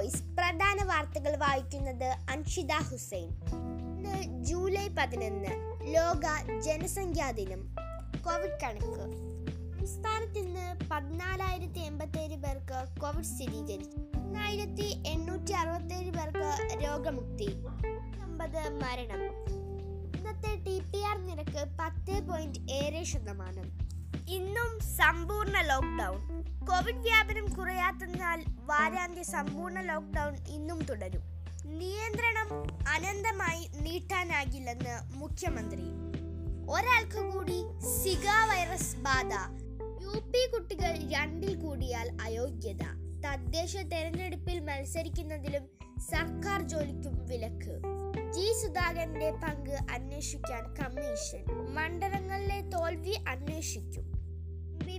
Voice പ്രധാന വാർത്തകൾ വായിക്കുന്നത് അൻഷിത ഹുസൈൻ. ഇന്ന് ജൂലൈ പതിനൊന്ന് ലോക ജനസംഖ്യാ ദിനം. കോവിഡ് കണക്ക്. സംസ്ഥാനത്ത് ഇന്ന് പതിനാലായിരത്തി എൺപത്തേഴ് പേർക്ക് കോവിഡ് സ്ഥിരീകരിച്ചു. ഒന്നായിരത്തി എണ്ണൂറ്റി അറുപത്തേഴ് പേർക്ക് രോഗമുക്തി. അമ്പത് മരണം. ഇന്നത്തെ ടി പി ആർ നിരക്ക് പത്ത് പോയിന്റ് ഏഴ് ശതമാനം. ഇന്നും സമ്പൂർണ ലോക്ക്ഡൗൺ. കോവിഡ് വ്യാപനം കുറയാത്തതിനാൽ വാരാന്ത്യ സമ്പൂർണ ലോക്ക്ഡൗൺ ഇന്നും തുടരും. നിയന്ത്രണം അനന്തമായി നീട്ടാനാകില്ലെന്ന് മുഖ്യമന്ത്രി. ഒരാൾക്ക് കൂടി സിഗ വൈറസ് ബാധ. യു പി കുട്ടികൾ രണ്ടിൽ കൂടിയാൽ അയോഗ്യത. തദ്ദേശ തെരഞ്ഞെടുപ്പിൽ മത്സരിക്കുന്നതിലും സർക്കാർ ജോലിക്കും വിലക്ക്. ജി സുധാകരന്റെ പങ്ക് അന്വേഷിക്കാൻ കമ്മീഷൻ. മണ്ഡലങ്ങളിലെ തോൽവി അന്വേഷിക്കും.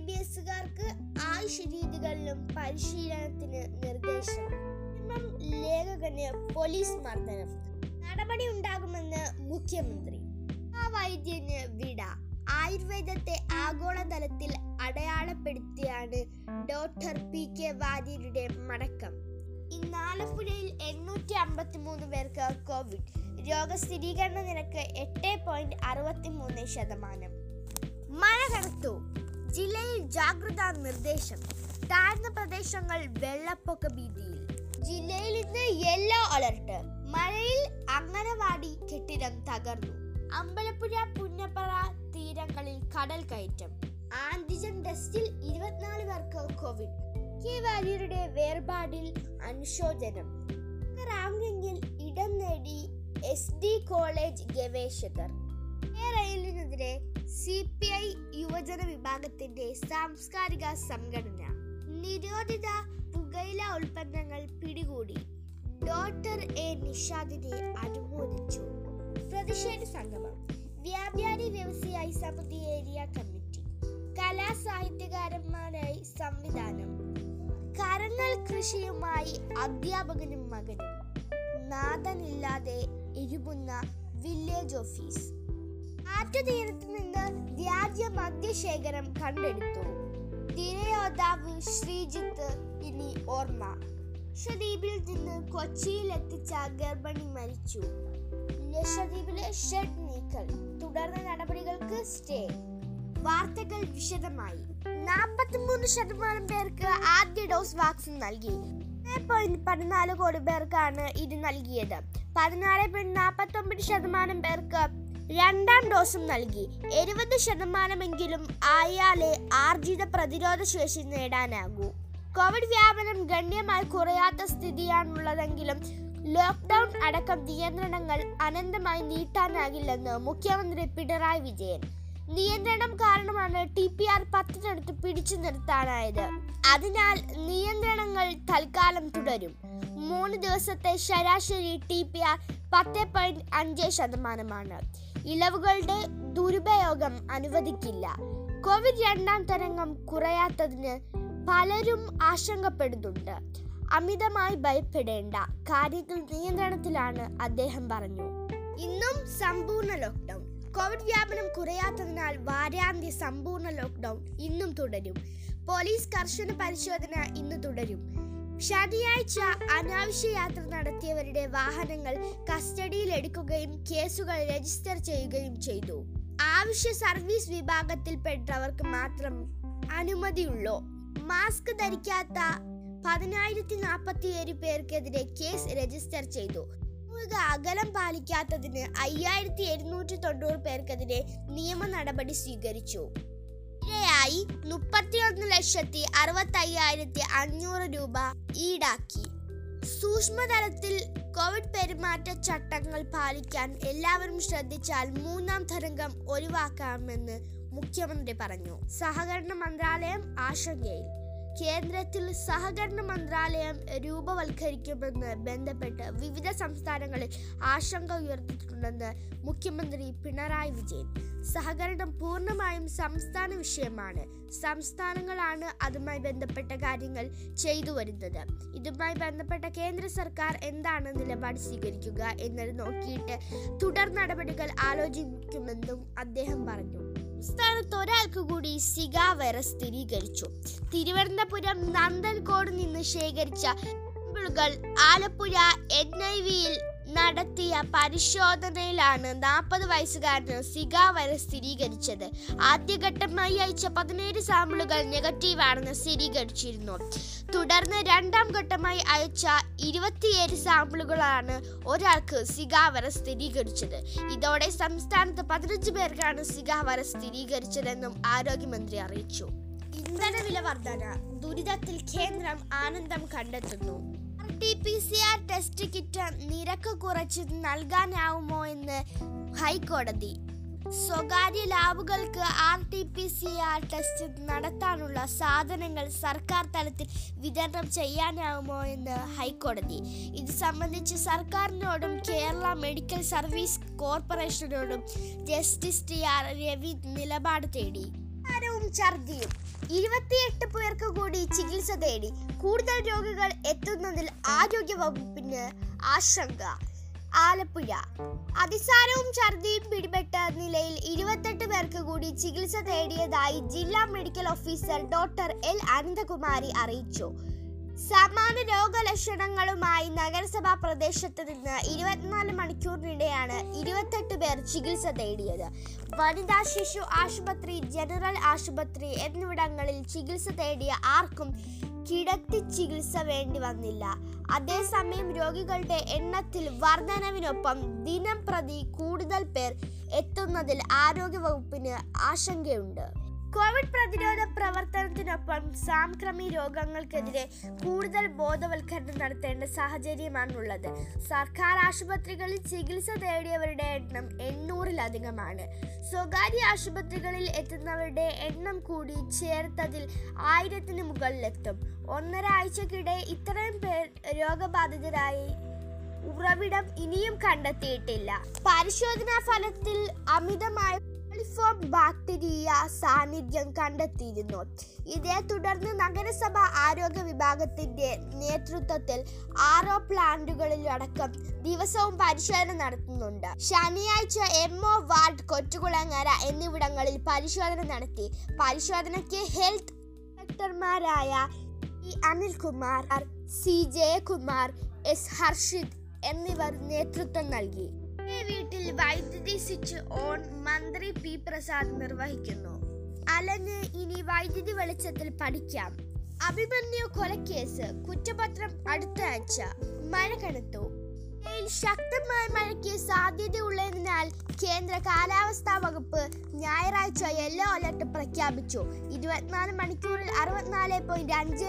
ബി എസ് എസുകാർക്ക് ആയുഷ് രീതികളിലും പരിശീലനത്തിന് നിർദ്ദേശം. ലേഖകന് പോലീസ് മർദ്ദനം. നടപടി ഉണ്ടാകുമെന്ന് മുഖ്യമന്ത്രി. ആ വൈദ്യന് വിട. ആയുർവേദത്തെ ആഗോളതലത്തിൽ അടയാളപ്പെടുത്തിയാണ് ഡോക്ടർ പി കെ വാര്യരുടെ മടക്കം. ഇന്ന് ആലപ്പുഴയിൽ എണ്ണൂറ്റി അമ്പത്തി മൂന്ന് പേർക്ക് കോവിഡ്. രോഗസ്ഥിരീകരണ നിരക്ക് എട്ട് പോയിന്റ് അറുപത്തി മൂന്ന് ശതമാനം. മഴ കനത്തു. ജില്ലയിൽ ജാഗ്രതാ നിർദ്ദേശം. താഴ്ന്ന പ്രദേശങ്ങൾ വെള്ളപ്പൊക്ക ഭീതിയിൽ. ജില്ലയിൽ ഇന്ന് യെല്ലോ അലർട്ട്. മഴയിൽ അങ്ങനവാടി കെട്ടിടം തകർന്നു. അമ്പലപ്പുഴ പുന്നപ്പറ തീരങ്ങളിൽ കടൽ കയറ്റം. ആന്റിജൻ ടെസ്റ്റിൽ ഇരുപത്തിനാല് പേർക്ക് കോവിഡ്. കെ വാര്യരുടെ വേർപാടിൽ അനുശോചനം. റാങ്കിങ്ങിൽ ഇടം നേടി എസ് ഡി കോളേജ് ഗവേഷകർ. റെയിലിനെതിരെ സി പി ഐ യുവജന വിഭാഗത്തിന്റെ സാംസ്കാരിക സംഘടന നിരോധിത പുകയില ഉൽപ്പന്നങ്ങൾ പിടികൂടി ഡോക്ടർ എ നിഷാദിനെ അനുമോദിച്ചു. പ്രതിഷേധ സംഗമം. വ്യാപാരി വ്യവസായി സമിതി ഏരിയ കമ്മിറ്റി. കലാ സാഹിത്യകാരന്മാരായി സംവിധാനം. കരങ്ങൾ കൃഷിയുമായി അധ്യാപകനും മകനും. നാഥനില്ലാതെ ഇരുമുന്ന വില്ലേജ് ഓഫീസ്. ആറ്റുതീരത്ത് നിന്ന് വ്യാജ മദ്യശേഖരം കണ്ടെടുത്തു. തിരയോദ്ധാവ് ശ്രീജിത്ത് ഇനി ഓർമ്മ. ലക്ഷദ്വീപിൽ നിന്ന് കൊച്ചിയിൽ എത്തിച്ച ഗർഭിണി മരിച്ചു. ലക്ഷദ്വീപിലെ ഷെഡ് നീക്കൽ. തുടർന്ന നടപടികൾക്ക് സ്റ്റേ. വാർത്തകൾ വിശദമായി. നാൽപ്പത്തിമൂന്ന് ശതമാനം പേർക്ക് ആദ്യ ഡോസ് വാക്സിൻ നൽകി. പോയിന്റ് പതിനാല് കോടി പേർക്കാണ് ഇത് നൽകിയത്. പതിനാറ് പോയിന്റ് നാൽപ്പത്തി ഒമ്പത് ശതമാനം പേർക്ക് രണ്ടാം ഡോസും നൽകി. എഴുപത് ശതമാനമെങ്കിലും ആയാലേ ആർജിത പ്രതിരോധ ശേഷി നേടാനാകൂ. കോവിഡ് വ്യാപനം ഗണ്യമായി കുറയാത്ത സ്ഥിതിയാണുള്ളതെങ്കിലും ലോക്ക്ഡൌൺ അടക്കം നിയന്ത്രണങ്ങൾ അനന്തമായി നീട്ടാനാകില്ലെന്ന് മുഖ്യമന്ത്രി പിണറായി വിജയൻ. നിയന്ത്രണം കാരണമാണ് ടി പി ആർ പത്തിനടുത്ത് പിടിച്ചു നിർത്താനായത്. അതിനാൽ നിയന്ത്രണങ്ങൾ തൽക്കാലം തുടരും. മൂന്ന് ദിവസത്തെ ശരാശരി ടി പി ആർ പത്ത് പോയിന്റ് അഞ്ച് ശതമാനമാണ്. ഇളവുകളുടെ ദുരുപയോഗം അനുവദിക്കില്ല. കോവിഡ് രണ്ടാം തരംഗം കുറയാത്തതിന് പലരും ആശങ്കപ്പെടുന്നുണ്ട്. അമിതമായി ഭയപ്പെടേണ്ട കാര്യങ്ങൾ നിയന്ത്രണത്തിലാണ് അദ്ദേഹം പറഞ്ഞു. ഇന്നും സമ്പൂർണ ലോക്ക്ഡൗൺ കോവിഡ് വ്യാപനം കുറയാത്തതിനാൽ വാരാന്ത്യ സമ്പൂർണ ലോക്ക്ഡൗൺ ഇന്നും തുടരും. പോലീസ് കർശന പരിശോധന ഇന്ന് തുടരും. ശനിയാഴ്ച അനാവശ്യ യാത്ര നടത്തിയവരുടെ വാഹനങ്ങൾ കസ്റ്റഡിയിൽ എടുക്കുകയും കേസുകൾ രജിസ്റ്റർ ചെയ്യുകയും ചെയ്തു. ആവശ്യ സർവീസ് വിഭാഗത്തിൽപ്പെട്ടവർക്ക് മാത്രം അനുമതിയുള്ളൂ. മാസ്ക് ധരിക്കാത്ത പതിനായിരത്തി നാൽപ്പത്തിയേഴ് പേർക്കെതിരെ കേസ് രജിസ്റ്റർ ചെയ്തു. സാമൂഹിക അകലം പാലിക്കാത്തതിന് അയ്യായിരത്തി എഴുന്നൂറ്റി തൊണ്ണൂറ് പേർക്കെതിരെ നിയമ നടപടി സ്വീകരിച്ചു. ഇരയായി മുപ്പത്തിയൊന്ന് ലക്ഷത്തി അറുപത്തി അയ്യായിരത്തി അഞ്ഞൂറ് രൂപ ഈടാക്കി. സൂക്ഷ്മതലത്തിൽ കോവിഡ് പെരുമാറ്റ ചട്ടങ്ങൾ പാലിക്കാൻ എല്ലാവരും ശ്രദ്ധിച്ചാൽ മൂന്നാം തരംഗം ഒഴിവാക്കാമെന്ന് മുഖ്യമന്ത്രി പറഞ്ഞു. സഹകരണ മന്ത്രാലയം ആശങ്കയിൽ. കേന്ദ്രത്തിൽ സഹകരണ മന്ത്രാലയം രൂപവൽക്കരിക്കുമെന്ന് ബന്ധപ്പെട്ട് വിവിധ സംസ്ഥാനങ്ങളിൽ ആശങ്ക ഉയർത്തിയിട്ടുണ്ടെന്ന് മുഖ്യമന്ത്രി പിണറായി വിജയൻ. സഹകരണം പൂർണമായും സംസ്ഥാന വിഷയമാണ്. സംസ്ഥാനങ്ങളാണ് അതുമായി ബന്ധപ്പെട്ട കാര്യങ്ങൾ ചെയ്തു വരുന്നത്. ഇതുമായി ബന്ധപ്പെട്ട കേന്ദ്ര സർക്കാർ എന്താണ് നിലപാട് സ്വീകരിക്കുക എന്നത് നോക്കിയിട്ട് തുടർ നടപടികൾ ആലോചിക്കുമെന്നും അദ്ദേഹം പറഞ്ഞു. സംസ്ഥാനത്ത് ഒരാൾക്ക് കൂടി സിഗ വൈറസ് സ്ഥിരീകരിച്ചു. തിരുവനന്തപുരം നന്ദൻകോട് നിന്ന് ശേഖരിച്ച ആലപ്പുഴ എൻ ഐ വിയിൽ നടത്തിയ പരിശോധനയിലാണ് നാൽപ്പത് വയസ്സുകാരന് സിഗ വൈറസ് സ്ഥിരീകരിച്ചത്. ആദ്യഘട്ടമായി അയച്ച പതിനേഴ് സാമ്പിളുകൾ നെഗറ്റീവാണെന്ന് സ്ഥിരീകരിച്ചിരുന്നു. തുടർന്ന് രണ്ടാം ഘട്ടമായി അയച്ച ഇരുപത്തിയേഴ് സാമ്പിളുകളാണ് ഒരാൾക്ക് സിഗ വൈറസ് സ്ഥിരീകരിച്ചത്. ഇതോടെ സംസ്ഥാനത്ത് പതിനഞ്ച് പേർക്കാണ് സിഗ വൈറസ് സ്ഥിരീകരിച്ചതെന്നും ആരോഗ്യമന്ത്രി അറിയിച്ചു. ഇന്ധനവില വർധന ദുരിതത്തിൽ കേന്ദ്രം ആനന്ദം കണ്ടെത്തുന്നു. T P C R test kit നിരക്ക് കുറച്ച് നൽകാനാവുമോ എന്ന് ഹൈക്കോടതി. സ്വകാര്യ ലാബുകൾക്ക് R T P C R test നടത്താനുള്ള സാധനങ്ങൾ സർക്കാർ തലത്തിൽ വിതരണം ചെയ്യാനാവുമോ എന്ന് ഹൈക്കോടതി. ഇത് സംബന്ധിച്ച് സർക്കാരിനോടും കേരള മെഡിക്കൽ സർവീസ് കോർപ്പറേഷനോടും ജസ്റ്റിസ് ടി ആർ രവി നിലപാട് തേടി. ഛർദിയും ഇരുപത്തിയെട്ട് പേർക്ക് കൂടി ചികിത്സ തേടി കൂടുതൽ രോഗികൾ എത്തുന്നതിൽ ആരോഗ്യ വകുപ്പിന് ആശങ്ക. ആലപ്പുഴ. അതിസാരവും ഛർദിയും പിടിപെട്ട നിലയിൽ ഇരുപത്തെട്ട് പേർക്ക് കൂടി ചികിത്സ തേടിയതായി ജില്ലാ medical officer doctor L Anandakumari അറിയിച്ചു. സമാന രോഗലക്ഷണങ്ങളുമായി നഗരസഭാ പ്രദേശത്ത് നിന്ന് ഇരുപത്തിനാല് മണിക്കൂറിനിടെയാണ് ഇരുപത്തെട്ട് പേർ ചികിത്സ തേടിയത്. വനിതാ ശിശു ആശുപത്രി ജനറൽ ആശുപത്രി എന്നിവിടങ്ങളിൽ ചികിത്സ തേടിയ ആർക്കും കിടത്തി ചികിത്സ വേണ്ടി വന്നില്ല. അതേസമയം രോഗികളുടെ എണ്ണത്തിൽ വർധനവിനൊപ്പം ദിനം പ്രതി കൂടുതൽ പേർ എത്തുന്നതിൽ ആരോഗ്യവകുപ്പിന് ആശങ്കയുണ്ട്. കോവിഡ് പ്രതിരോധ പ്രവർത്തനത്തിനൊപ്പം സാംക്രമി രോഗങ്ങൾക്കെതിരെ കൂടുതൽ ബോധവൽക്കരണം നടത്തേണ്ട സാഹചര്യമാണുള്ളത്. സർക്കാർ ആശുപത്രികളിൽ ചികിത്സ തേടിയവരുടെ എണ്ണം എണ്ണൂറിലധികമാണ്. സ്വകാര്യ ആശുപത്രികളിൽ എത്തുന്നവരുടെ എണ്ണം കൂടി ചേർത്തതിൽ ആയിരത്തിന് മുകളിലെത്തും. ഒന്നര ആഴ്ചക്കിടെ ഇത്രയും പേർ രോഗബാധിതരായി ഉറവിടം ഇനിയും കണ്ടെത്തിയിട്ടില്ല. പരിശോധനാ ഫലത്തിൽ അമിതമായ കോളിഫോം ബാക്ടീരിയ സാന്നിധ്യം കണ്ടെത്തിയിരുന്നു. ഇതേ തുടർന്ന് നഗരസഭ ആരോഗ്യ വിഭാഗത്തിന്റെ നേതൃത്വത്തിൽ ആറോ പ്ലാന്റുകളിലടക്കം ദിവസവും പരിശോധന നടത്തുന്നുണ്ട്. ശനിയാഴ്ച എം ഒ വാർഡ് കൊച്ചുകുളങ്ങര എന്നിവിടങ്ങളിൽ പരിശോധന നടത്തി. പരിശോധനയ്ക്ക് health ഇൻസ്പെക്ടർമാരായ E Anilkumar C Jayakumar S Harshith എന്നിവർ നേതൃത്വം നൽകി. വീട്ടിൽ വൈദ്യുതി സ്വിച്ച് ഓൺ മന്ത്രി പി പ്രസാദ് നിർവഹിക്കുന്നു. അലന് ഇനി വൈദ്യുതി വെളിച്ചത്തിൽ പഠിക്കാം. അഭിമന്യു കൊലക്കേസ് കുറ്റപത്രം അടുത്ത ആഴ്ച. മഴ കനത്തു. ശക്തമായ മഴയ്ക്ക് സാധ്യതയുള്ളതിനാൽ കേന്ദ്ര കാലാവസ്ഥാ വകുപ്പ് ഞായറാഴ്ച യെല്ലോ അലർട്ട് പ്രഖ്യാപിച്ചു. ഇരുപത്തിനാല് മണിക്കൂറിൽ അറുപത്തിനാല് പോയിന്റ് അഞ്ച്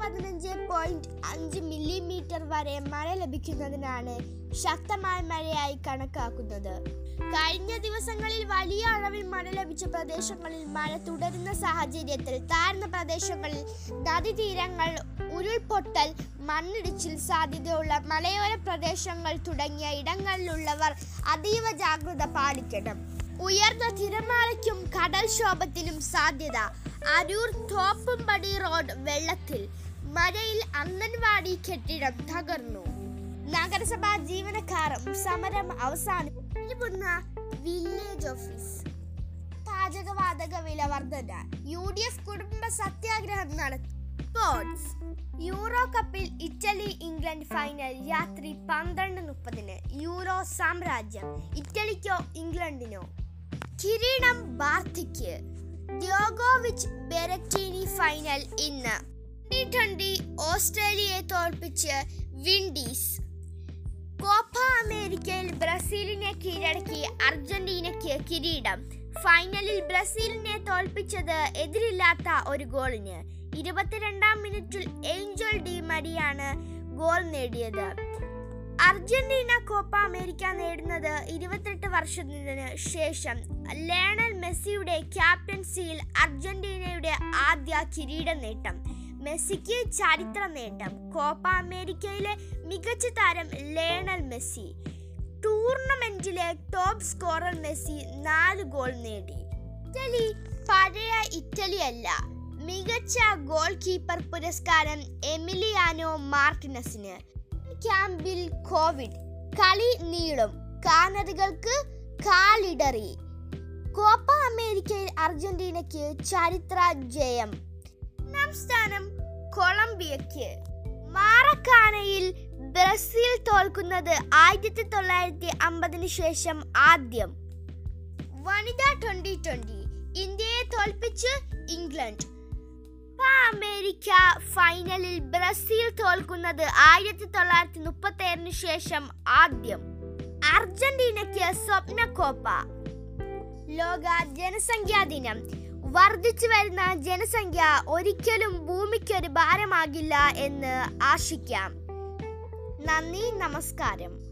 പതിനഞ്ച് പോയിന്റ് അഞ്ച് മില്ലിമീറ്റർ വരെ മഴ ലഭിക്കുന്നതിനാണ് ശക്തമായ മഴയായി കണക്കാക്കുന്നത്. കഴിഞ്ഞ ദിവസങ്ങളിൽ വലിയ അളവിൽ മഴ ലഭിച്ച പ്രദേശങ്ങളിൽ മഴ തുടരുന്ന സാഹചര്യത്തിൽ താഴ്ന്ന പ്രദേശങ്ങളിൽ നദീതീരങ്ങൾ ഉരുൾപൊട്ടൽ മണ്ണിടിച്ചിൽ സാധ്യതയുള്ള മലയോര പ്രദേശങ്ങൾ തുടങ്ങിയ ഇടങ്ങളിലുള്ളവർ അതീവ ജാഗ്രത പാലിക്കണം. ഉയർന്ന തിരമാലയ്ക്കും കടൽക്ഷോഭത്തിനും സാധ്യത. അരൂർ തോപ്പുംപടി റോഡ് വെള്ളത്തിൽ. മഴയിൽ അംഗൻവാടി കെട്ടിടം തകർന്നു. നഗരസഭാ ജീവനക്കാരും സമരം അവസാനിപ്പിക്കുന്ന വില്ലേജ് ഓഫീസ്. പാചകവാതക വില വർധന. യു ഡി എഫ് കുടുംബ സത്യാഗ്രഹം നടത്തി. സ്പോർട്സ്. യൂറോ കപ്പിൽ ഇറ്റലി ഇംഗ്ലണ്ട് ഫൈനൽ രാത്രി പന്ത്രണ്ട് മുപ്പതിന്. യൂറോ സാമ്രാജ്യം. ഇറ്റലിക്കോ ഇംഗ്ലണ്ടിനോ. കിരീടം ബാർത്തിക്ക് ദ്യോഗോവിച്ച് ബെരറ്റീനി ഫൈനൽ ഇന്ന്. ട്വന്റി ഓസ്ട്രേലിയയെ തോൽപ്പിച്ച് വിൻഡീസ്. കോപ്പ അമേരിക്കയിൽ ബ്രസീലിനെ കീഴടക്കി അർജന്റീനയ്ക്ക് കിരീടം. ഫൈനലിൽ ബ്രസീലിനെ തോൽപ്പിച്ചത് എതിരില്ലാത്ത ഒരു ഗോളിന്. ഇരുപത്തിരണ്ടാം മിനിറ്റിൽ ഏഞ്ചൽ ഡി മരിയാണ് ഗോൾ നേടിയത്. അർജന്റീന കോപ്പ അമേരിക്ക നേടുന്നത് ഇരുപത്തെട്ട് വർഷത്തിന് ശേഷം. ലയണൽ മെസ്സിയുടെ ക്യാപ്റ്റൻസിയിൽ അർജന്റീനയുടെ ആദ്യ കിരീട നേട്ടം. മെസ്സിക്ക് ചരിത്ര നേട്ടം. കോപ്പ അമേരിക്കയിലെ മികച്ച താരം ലേണൽ മെസ്സി. ടൂർണമെന്റിലെ ടോപ്പ് സ്കോറർ മെസ്സി നാല് ഗോൾ നേടി. ഇറ്റലി പഴയ ഇറ്റലി അല്ല. മികച്ച ഗോൾ കീപ്പർ പുരസ്കാരം എമിലിയാനോ മാർട്ടിനസിന്. ക്യാമ്പിൽ കോവിഡ്. കളി നീളും. കാനറികൾക്ക് കാലിടറി. കോപ്പ അമേരിക്കയിൽ അർജന്റീനയ്ക്ക് ചരിത്ര ജയം. കൊളംബിയയ്ക്ക്. മാറക്കാനയിൽ ബ്രസീൽ തോൽക്കുന്നത് ആയിരത്തി തൊള്ളായിരത്തി അമ്പതിന് ശേഷം ആദ്യം. വനിതാ ട്വന്റി ട്വന്റി ഇന്ത്യയെ തോൽപ്പിച്ച് ഇംഗ്ലണ്ട്. അമേരിക്ക ഫൈനലിൽ ബ്രസീൽ തോൽക്കുന്നത് ആയിരത്തി തൊള്ളായിരത്തി മുപ്പത്തി ഏഴിന് ശേഷം ആദ്യം. അർജന്റീനയ്ക്ക് സ്വപ്ന കോപ്പ ലോക ജനസംഖ്യാ ദിനം വർദ്ധിച്ചു വരുന്ന ജനസംഖ്യ ഒരിക്കലും ഭൂമിക്കൊരു ഭാരമാകില്ല എന്ന് ആശിക്കാം. നന്ദി നമസ്കാരം.